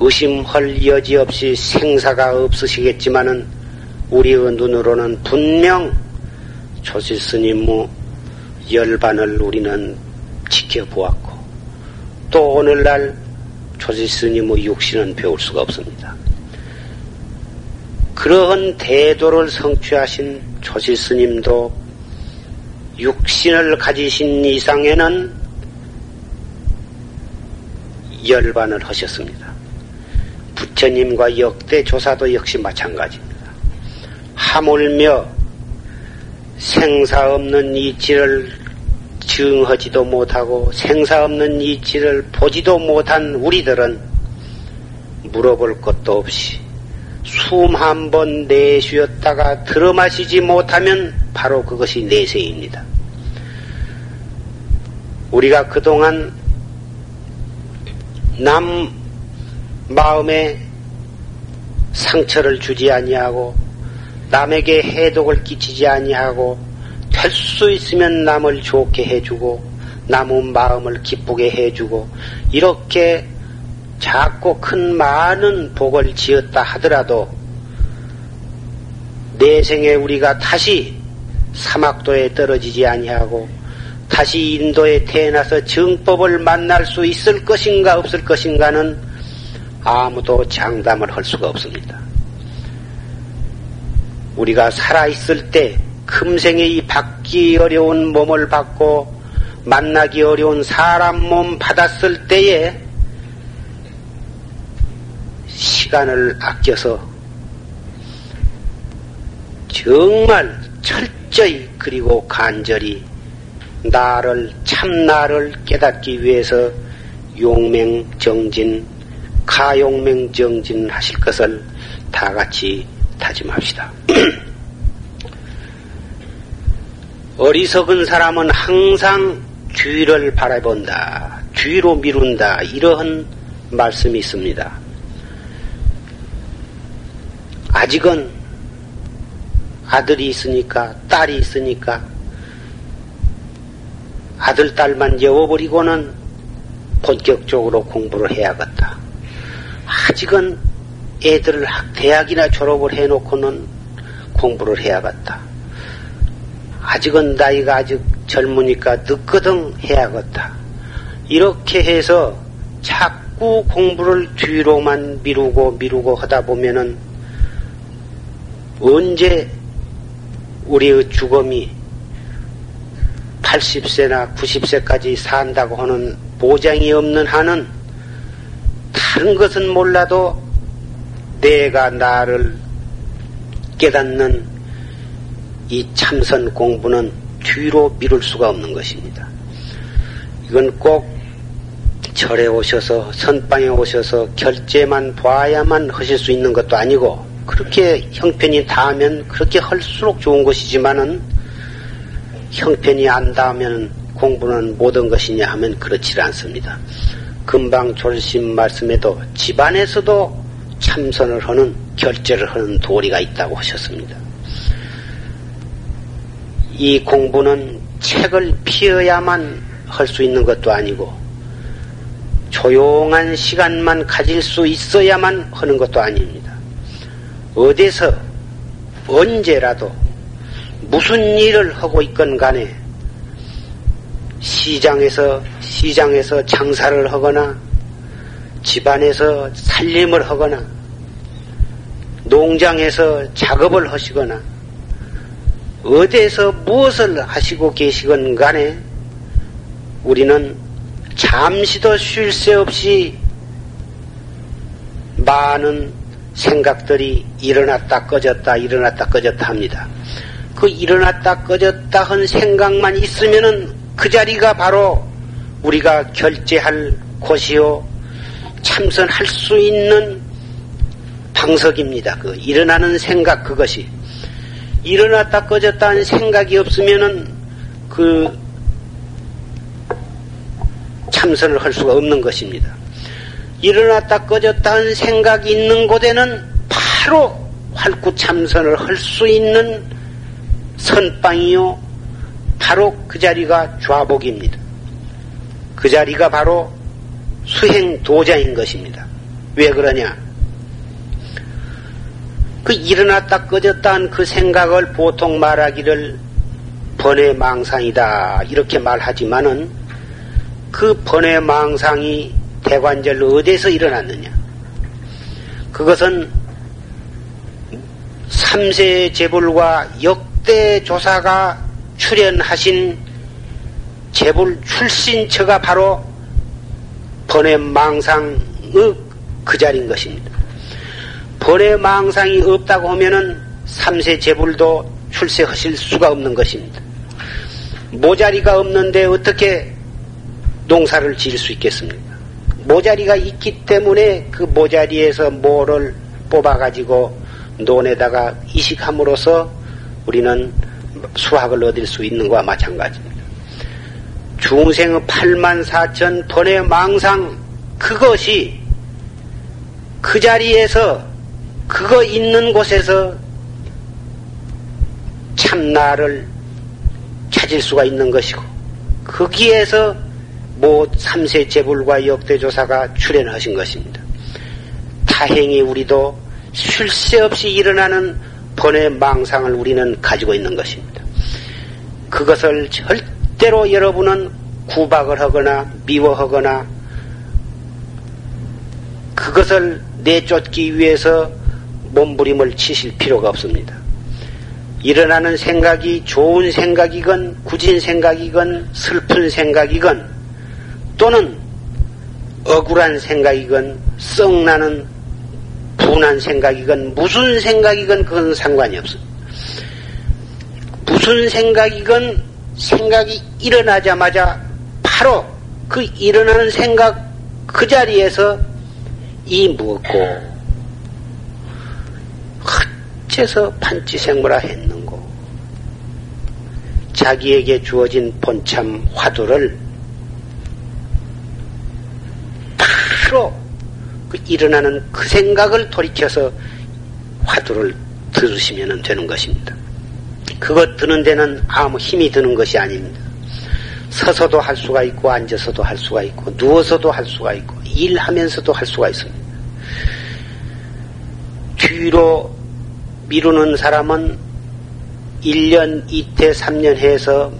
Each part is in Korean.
의심할 여지 없이 생사가 없으시겠지만은 우리의 눈으로는 분명 조실 스님의 열반을 우리는 지켜보았고 또 오늘날 조실 스님의 육신은 배울 수가 없습니다. 그러한 대도를 성취하신 조실 스님도 육신을 가지신 이상에는 열반을 하셨습니다. 부처님과 역대 조사도 역시 마찬가지입니다. 하물며 생사 없는 이치를 증하지도 못하고 생사 없는 이치를 보지도 못한 우리들은 물어볼 것도 없이 숨 한 번 내쉬었다가 들어마시지 못하면 바로 그것이 내세입니다. 우리가 그동안 남 마음에 상처를 주지 아니하고 남에게 해독을 끼치지 아니하고 될 수 있으면 남을 좋게 해주고 남의 마음을 기쁘게 해주고 이렇게 작고 큰 많은 복을 지었다 하더라도 내 생에 우리가 다시 사막도에 떨어지지 아니하고 다시 인도에 태어나서 정법을 만날 수 있을 것인가 없을 것인가는 아무도 장담을 할 수가 없습니다. 우리가 살아있을 때 금생에 이 받기 어려운 몸을 받고 만나기 어려운 사람 몸 받았을 때에 시간을 아껴서 정말 철저히 그리고 간절히 나를 참나를 깨닫기 위해서 용맹 정진 가용맹 정진 하실 것을 다 같이 다짐합시다. 어리석은 사람은 항상 뒤를 바라본다. 뒤로 미룬다. 이러한 말씀이 있습니다. 아직은 아들이 있으니까, 딸이 있으니까, 아들, 딸만 여워버리고는 본격적으로 공부를 해야겠다. 아직은 애들을 대학이나 졸업을 해놓고는 공부를 해야겠다. 아직은 나이가 아직 젊으니까 늦거든 해야겠다. 이렇게 해서 자꾸 공부를 뒤로만 미루고 미루고 하다 보면은 언제 우리의 죽음이 80세나 90세까지 산다고 하는 보장이 없는 한은 다른 것은 몰라도 내가 나를 깨닫는 이 참선 공부는 뒤로 미룰 수가 없는 것입니다. 이건 꼭 절에 오셔서 선방에 오셔서 결제만 봐야만 하실 수 있는 것도 아니고 그렇게 형편이 닿으면 그렇게 할수록 좋은 것이지만은 형편이 안 닿으면 공부는 모든 것이냐 하면 그렇지 않습니다. 금방 졸심 말씀에도 집안에서도 참선을 하는 결제를 하는 도리가 있다고 하셨습니다. 이 공부는 책을 피어야만 할 수 있는 것도 아니고 조용한 시간만 가질 수 있어야만 하는 것도 아닙니다. 어디서 언제라도 무슨 일을 하고 있건 간에 시장에서 시장에서 장사를 하거나 집안에서 살림을 하거나 농장에서 작업을 하시거나 어디에서 무엇을 하시고 계시건 간에 우리는 잠시도 쉴 새 없이 많은 생각들이 일어났다 꺼졌다 일어났다 꺼졌다 합니다. 그 일어났다 꺼졌다 한 생각만 있으면은 그 자리가 바로 우리가 결제할 곳이요 참선할 수 있는 방석입니다. 그 일어나는 생각 그것이 일어났다 꺼졌다 는 생각이 없으면은 그 참선을 할 수가 없는 것입니다. 일어났다 꺼졌다 는 생각이 있는 곳에는 바로 활구 참선을 할 수 있는 선방이요. 바로 그 자리가 좌복입니다. 그 자리가 바로 수행 도자인 것입니다. 왜 그러냐? 그 일어났다 꺼졌다 한 그 생각을 보통 말하기를 번외 망상이다 이렇게 말하지만은 그 번외 망상이 대관절 어디서 일어났느냐? 그것은 삼세 재불과 역대 조사가 출연하신 재불 출신처가 바로 번외망상의 그 자리인 것입니다. 번외망상이 없다고 하면은 삼세 재불도 출세하실 수가 없는 것입니다. 모자리가 없는데 어떻게 농사를 지을 수 있겠습니까? 모자리가 있기 때문에 그 모자리에서 뭐를 뽑아가지고 논에다가 이식함으로써 우리는 수확을 얻을 수 있는 것과 마찬가지입니다. 중생의 8만 4천 번의 망상 그것이 그 자리에서 그거 있는 곳에서 참나를 찾을 수가 있는 것이고 거기에서 모 삼세 재불과 역대조사가 출연하신 것입니다. 다행히 우리도 쉴 새 없이 일어나는 번의 망상을 우리는 가지고 있는 것입니다. 그것을 절 대로 여러분은 구박을 하거나 미워하거나 그것을 내쫓기 위해서 몸부림을 치실 필요가 없습니다. 일어나는 생각이 좋은 생각이건 굳은 생각이건 슬픈 생각이건 또는 억울한 생각이건 썩나는 분한 생각이건 무슨 생각이건 그건 상관이 없습니다. 무슨 생각이건 생각이 일어나자마자 바로 그 일어나는 생각 그 자리에서 이 무엇고 어째서 판치생물화 했는고 자기에게 주어진 본참 화두를 바로 그 일어나는 그 생각을 돌이켜서 화두를 들으시면 되는 것입니다. 그것 드는 데는 아무 힘이 드는 것이 아닙니다. 서서도 할 수가 있고 앉아서도 할 수가 있고 누워서도 할 수가 있고 일하면서도 할 수가 있습니다. 뒤로 미루는 사람은 1년, 이태, 3년 해서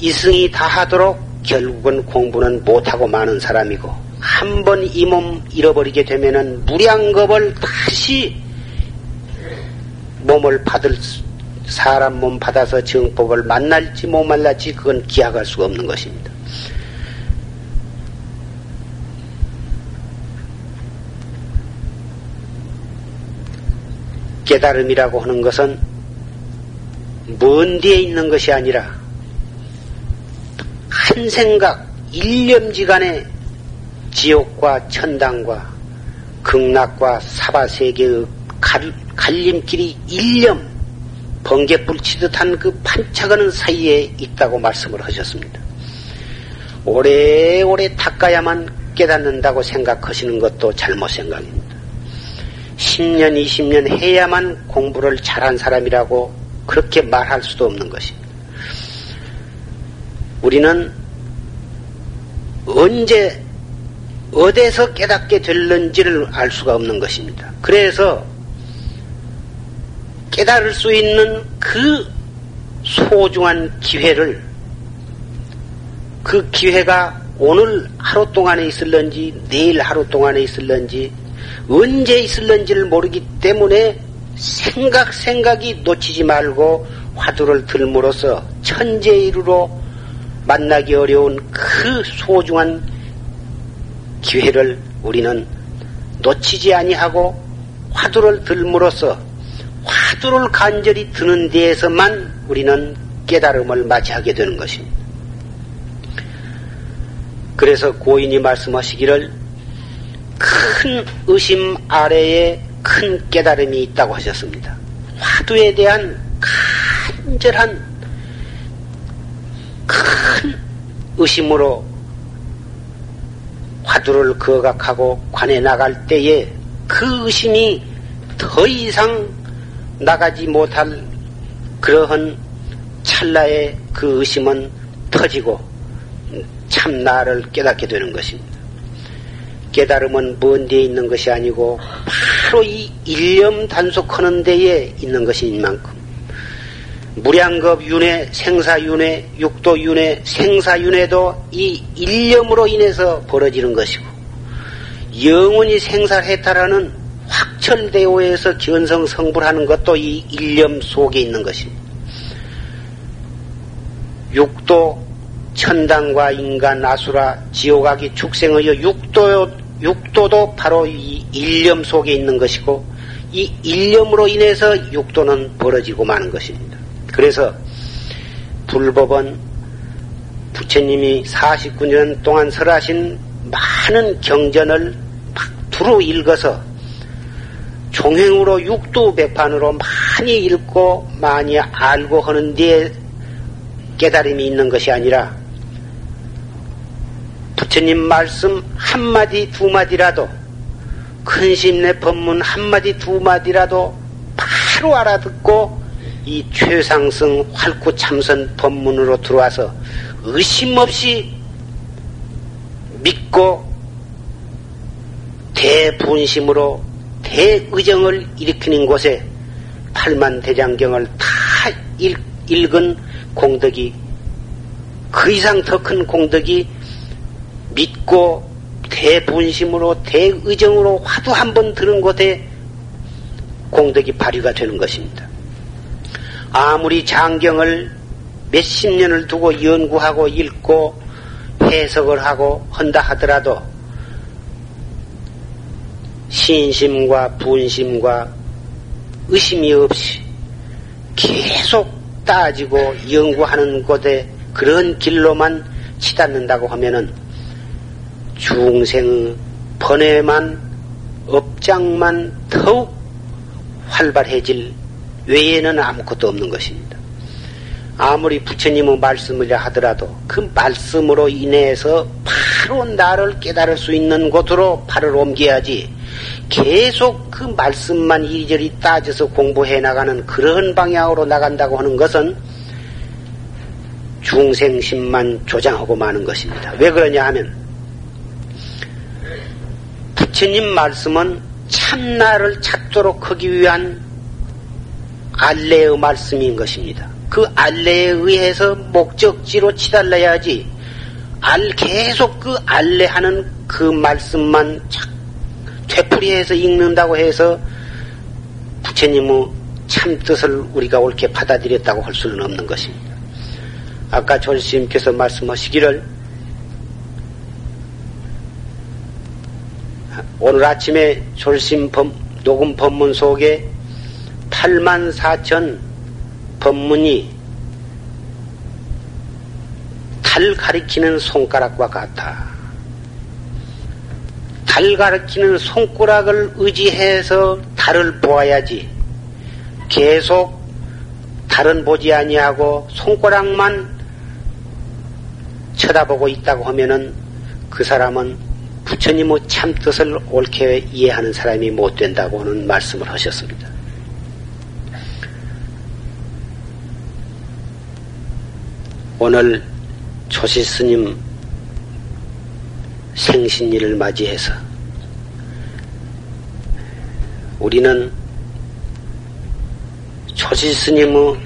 이승이 다 하도록 결국은 공부는 못하고 마는 사람이고 한 번 이 몸 잃어버리게 되면은 무량겁을 다시 몸을 받을 사람 몸 받아서 정법을 만날지 못 만날지 그건 기약할 수가 없는 것입니다. 깨달음이라고 하는 것은 먼 뒤에 있는 것이 아니라 한 생각, 일념지간에 지옥과 천당과 극락과 사바세계의 갈림길이 일념, 번개 불 치듯한 그 반짝하는 사이에 있다고 말씀을 하셨습니다. 오래오래 닦아야만 깨닫는다고 생각하시는 것도 잘못 생각입니다. 10년, 20년 해야만 공부를 잘한 사람이라고 그렇게 말할 수도 없는 것입니다. 우리는 언제, 어디서 깨닫게 될는지를 알 수가 없는 것입니다. 그래서 깨달을 수 있는 그 소중한 기회를 그 기회가 오늘 하루 동안에 있을런지 내일 하루 동안에 있을런지 언제 있을런지를 모르기 때문에 생각 생각이 놓치지 말고 화두를 들므로써 천재이루로 만나기 어려운 그 소중한 기회를 우리는 놓치지 아니하고 화두를 들므로써 화두를 간절히 드는 데에서만 우리는 깨달음을 맞이하게 되는 것입니다. 그래서 고인이 말씀하시기를 큰 의심 아래에 큰 깨달음이 있다고 하셨습니다. 화두에 대한 간절한 큰 의심으로 화두를 거각하고 관에 나갈 때에 그 의심이 더 이상 나가지 못할 그러한 찰나의 그 의심은 터지고 참 나를 깨닫게 되는 것입니다. 깨달음은 먼 데에 있는 것이 아니고 바로 이 일념 단속하는 데에 있는 것인 만큼 무량겁 윤회, 생사윤회, 육도윤회, 생사윤회도 이 일념으로 인해서 벌어지는 것이고 영원히 생사해탈하는 확 철대오에서 견성 성불하는 것도 이 일념 속에 있는 것입니다. 육도 천당과 인간, 아수라, 지옥하기 축생의 육도, 육도도 바로 이 일념 속에 있는 것이고, 이 일념으로 인해서 육도는 벌어지고 마는 것입니다. 그래서 불법은 부처님이 49년 동안 설하신 많은 경전을 막 두루 읽어서 종행으로 육도 배판으로 많이 읽고 많이 알고 하는 데에 깨달음이 있는 것이 아니라 부처님 말씀 한마디 두마디라도 큰심내 법문 한마디 두마디라도 바로 알아듣고 이 최상승 활구 참선 법문으로 들어와서 의심 없이 믿고 대분심으로 대의정을 일으키는 곳에 팔만 대장경을 다 읽, 읽은 공덕이 그 이상 더 큰 공덕이 믿고 대분심으로 대의정으로 화두 한 번 들은 곳에 공덕이 발휘가 되는 것입니다. 아무리 장경을 몇십 년을 두고 연구하고 읽고 해석을 하고 한다 하더라도 신심과 분심과 의심이 없이 계속 따지고 연구하는 곳에 그런 길로만 치닫는다고 하면은 중생 번외만 업장만 더욱 활발해질 외에는 아무것도 없는 것입니다. 아무리 부처님의 말씀을 하더라도 그 말씀으로 인해서 바로 나를 깨달을 수 있는 곳으로 발을 옮겨야지 계속 그 말씀만 이리저리 따져서 공부해 나가는 그런 방향으로 나간다고 하는 것은 중생심만 조장하고 마는 것입니다. 왜 그러냐 하면 부처님 말씀은 참나를 찾도록 하기 위한 알레의 말씀인 것입니다. 그 알레에 의해서 목적지로 치달라야지 알 계속 그 알레하는 그 말씀만 되 풀이해서 읽는다고 해서 부처님의 참 뜻을 우리가 옳게 받아들였다고 할 수는 없는 것입니다. 아까 조스님께서 말씀하시기를 오늘 아침에 졸심 녹음 법문 속에 8만 4천 법문이 달 가리키는 손가락과 같아. 달 가리키는 손가락을 의지해서 달을 보아야지. 계속 달은 보지 아니하고 손가락만 쳐다보고 있다고 하면은 그 사람은 부처님의 참 뜻을 옳게 이해하는 사람이 못 된다고 는 말씀을 하셨습니다. 오늘 조시 스님 생신일을 맞이해서 우리는 조시 스님의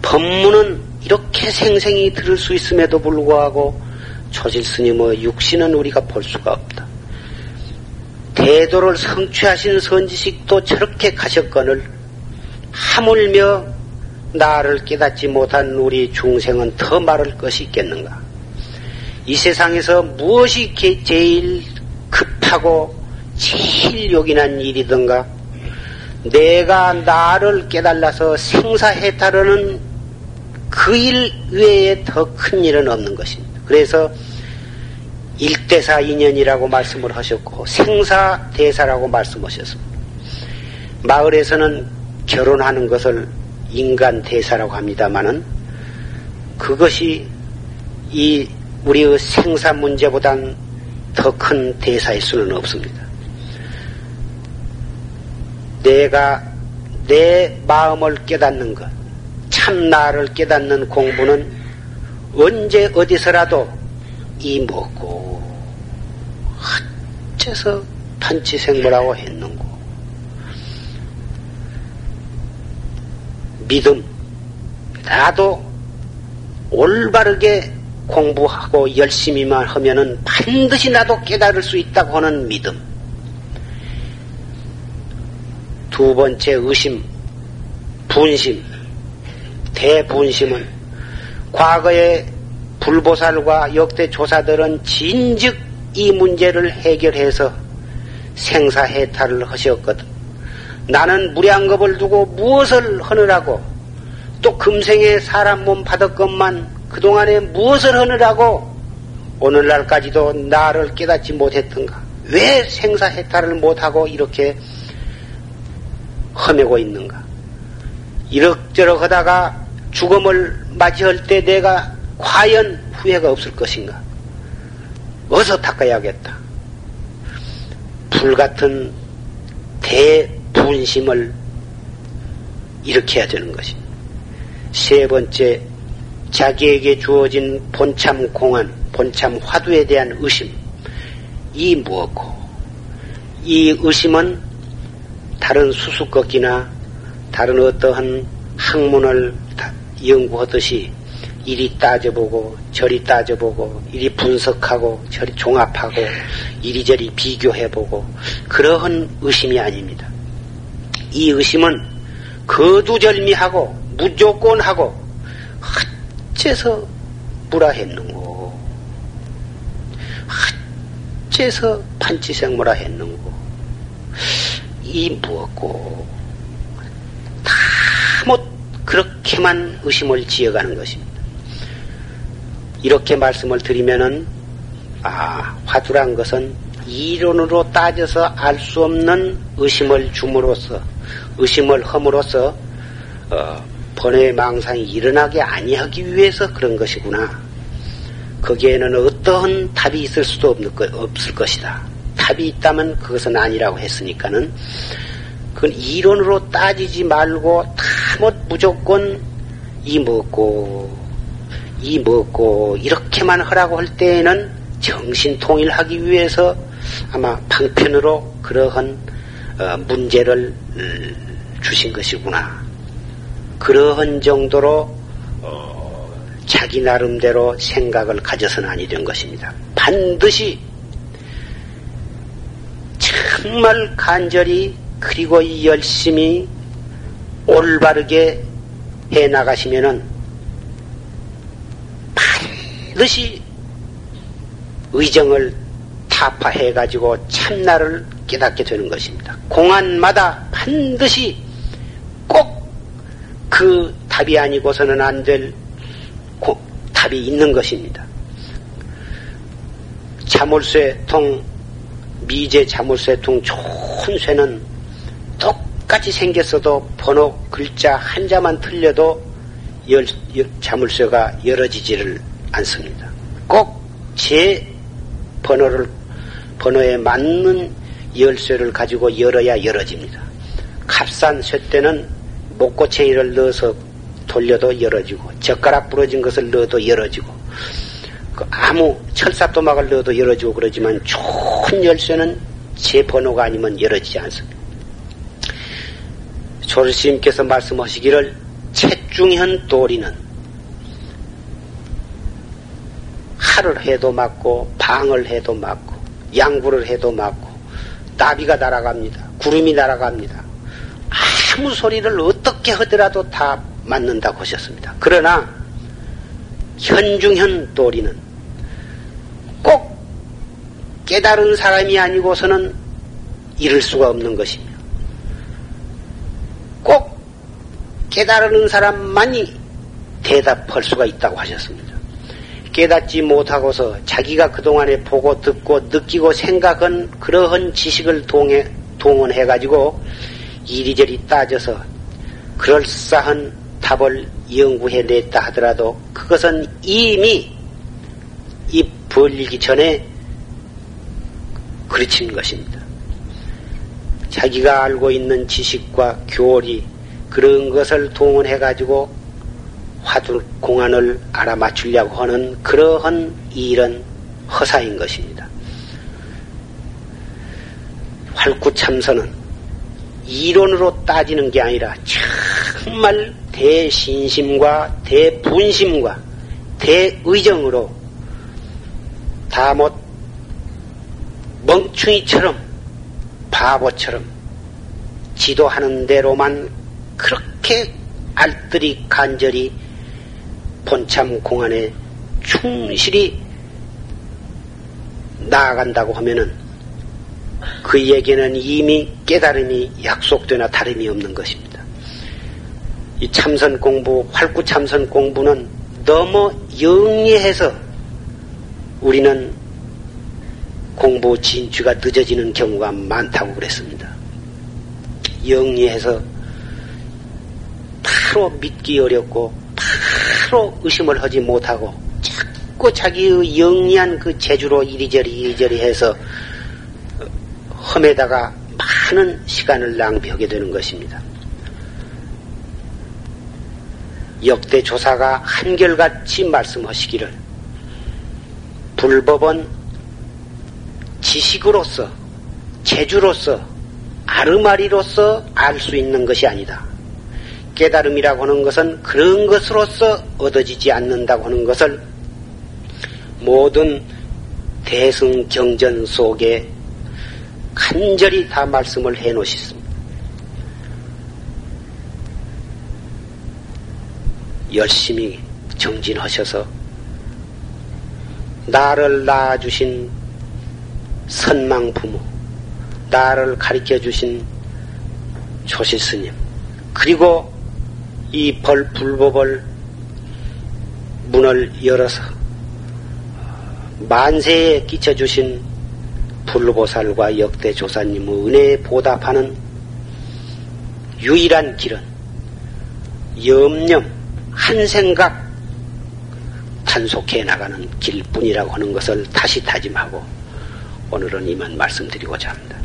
법문은 이렇게 생생히 들을 수 있음에도 불구하고 초실 스님의 육신은 우리가 볼 수가 없다. 대도를 성취하신 선지식도 저렇게 가셨거늘 하물며 나를 깨닫지 못한 우리 중생은 더 말할 것이 있겠는가? 이 세상에서 무엇이 제일 급하고 제일 요긴한 일이든가 내가 나를 깨달아서 생사해탈하는 그 일 외에 더 큰 일은 없는 것입니다. 그래서 일대사 인연이라고 말씀을 하셨고 생사대사라고 말씀하셨습니다. 마을에서는 결혼하는 것을 인간 대사라고 합니다마는 그것이 이 우리의 생사 문제보단 더 큰 대사일 수는 없습니다. 내가 내 마음을 깨닫는 것, 참 나를 깨닫는 공부는 언제 어디서라도 이 먹고 어째서 판치생모라고 했는고? 믿음. 나도 올바르게 공부하고 열심히만 하면은 반드시 나도 깨달을 수 있다고 하는 믿음. 두 번째 의심, 분심. 대분심은 과거의 불보살과 역대 조사들은 진즉 이 문제를 해결해서 생사해탈을 하셨거든. 나는 무량겁을 두고 무엇을 하느라고 또 금생에 사람 몸 받을 것만 그동안에 무엇을 하느라고 오늘날까지도 나를 깨닫지 못했던가? 왜 생사해탈을 못하고 이렇게 험해고 있는가? 이럭저럭 하다가 죽음을 맞이할 때 내가 과연 후회가 없을 것인가? 어서 닦아야겠다. 불 같은 대분심을 일으켜야 되는 것입니다. 세 번째, 자기에게 주어진 본참 공안, 본참 화두에 대한 의심. 이 무엇고? 이 의심은 다른 수수꺾기나 다른 어떠한 학문을 연구하듯이 이리 따져보고 저리 따져보고 이리 분석하고 저리 종합하고 이리저리 비교해보고 그러한 의심이 아닙니다. 이 의심은 거두절미하고 무조건하고 어째서 무라했는고 어째서 판치생무라 했는고 이 무엇고 다못 그렇게만 의심을 지어가는 것입니다. 이렇게 말씀을 드리면은 아 화두란 것은 이론으로 따져서 알 수 없는 의심을 줌으로써 의심을 함으로써 어, 번외 망상이 일어나게 아니하기 위해서 그런 것이구나. 거기에는 어떠한 답이 있을 수도 없을 것이다. 답이 있다면 그것은 아니라고 했으니까는 그건 이론으로 따지지 말고 다못 무조건 이 먹고 이 먹고 이렇게만 하라고 할 때에는 정신 통일하기 위해서 아마 방편으로 그러한 어, 문제를 음, 주신 것이구나. 그러한 정도로 어, 자기 나름대로 생각을 가져서는 아니 된 것입니다. 반드시 정말 간절히 그리고 열심히 올바르게 해 나가시면은 반드시 의정을 타파해 가지고 참나를 깨닫게 되는 것입니다. 공안마다 반드시 꼭 그 답이 아니고서는 안 될 답이 있는 것입니다. 자물쇠 통 미제 자물쇠통 좋은 쇠는 똑같이 생겼어도 번호 글자 한자만 틀려도 열, 자물쇠가 열어지지를 않습니다. 꼭 제 번호를 번호에 맞는 열쇠를 가지고 열어야 열어집니다. 값싼 쇠대는 목고챙이를 넣어서 돌려도 열어지고 젓가락 부러진 것을 넣어도 열어지고 그 아무 철사토막을 넣어도 열어지고 그러지만 좋은 열쇠는 제 번호가 아니면 열어지지 않습니다. 조르스님께서 말씀하시기를 채중현 도리는 하를 해도 맞고 방을 해도 맞고 양구를 해도 맞고 나비가 날아갑니다. 구름이 날아갑니다. 아무 소리를 어떻게 하더라도 다 맞는다고 하셨습니다. 그러나 현중현 도리는 꼭 깨달은 사람이 아니고서는 이룰 수가 없는 것입니다. 꼭 깨달은 사람만이 대답할 수가 있다고 하셨습니다. 깨닫지 못하고서 자기가 그동안에 보고 듣고 느끼고 생각한 그러한 지식을 동해, 동원해가지고 이리저리 따져서 그럴싸한 답을 연구해냈다 하더라도 그것은 이미 입 벌리기 전에 그르친 것입니다. 자기가 알고 있는 지식과 교리 그런 것을 동원해 가지고 화두 공안을 알아맞추려고 하는 그러한 일은 허사인 것입니다. 활구참선은 이론으로 따지는 게 아니라 정말 대신심과 대분심과 대의정으로 다 못 멍충이처럼 바보처럼 지도하는 대로만 그렇게 알뜰히 간절히 본참 공안에 충실히 나아간다고 하면은 그에게는 이미 깨달음이 약속되나 다름이 없는 것입니다. 이 참선 공부, 활구 참선 공부는 너무 영리해서 우리는 공부 진취가 늦어지는 경우가 많다고 그랬습니다. 영리해서 바로 믿기 어렵고 바로 의심을 하지 못하고 자꾸 자기의 영리한 그 재주로 이리저리 이리저리 해서 험에다가 많은 시간을 낭비하게 되는 것입니다. 역대 조사가 한결같이 말씀하시기를 불법은 지식으로서 재주로서 아르마리로서 알 수 있는 것이 아니다. 깨달음이라고 하는 것은 그런 것으로서 얻어지지 않는다고 하는 것을 모든 대승경전 속에 간절히 다 말씀을 해 놓으셨습니다. 열심히 정진하셔서 나를 낳아주신 선망 부모, 나를 가르쳐 주신 조실 스님, 그리고 이 벌, 불법을 문을 열어서 만세에 끼쳐주신 불보살과 역대 조사님의 은혜에 보답하는 유일한 길은 염념, 한 생각 단속해 나가는 길뿐이라고 하는 것을 다시 다짐하고 오늘은 이만 말씀드리고자 합니다.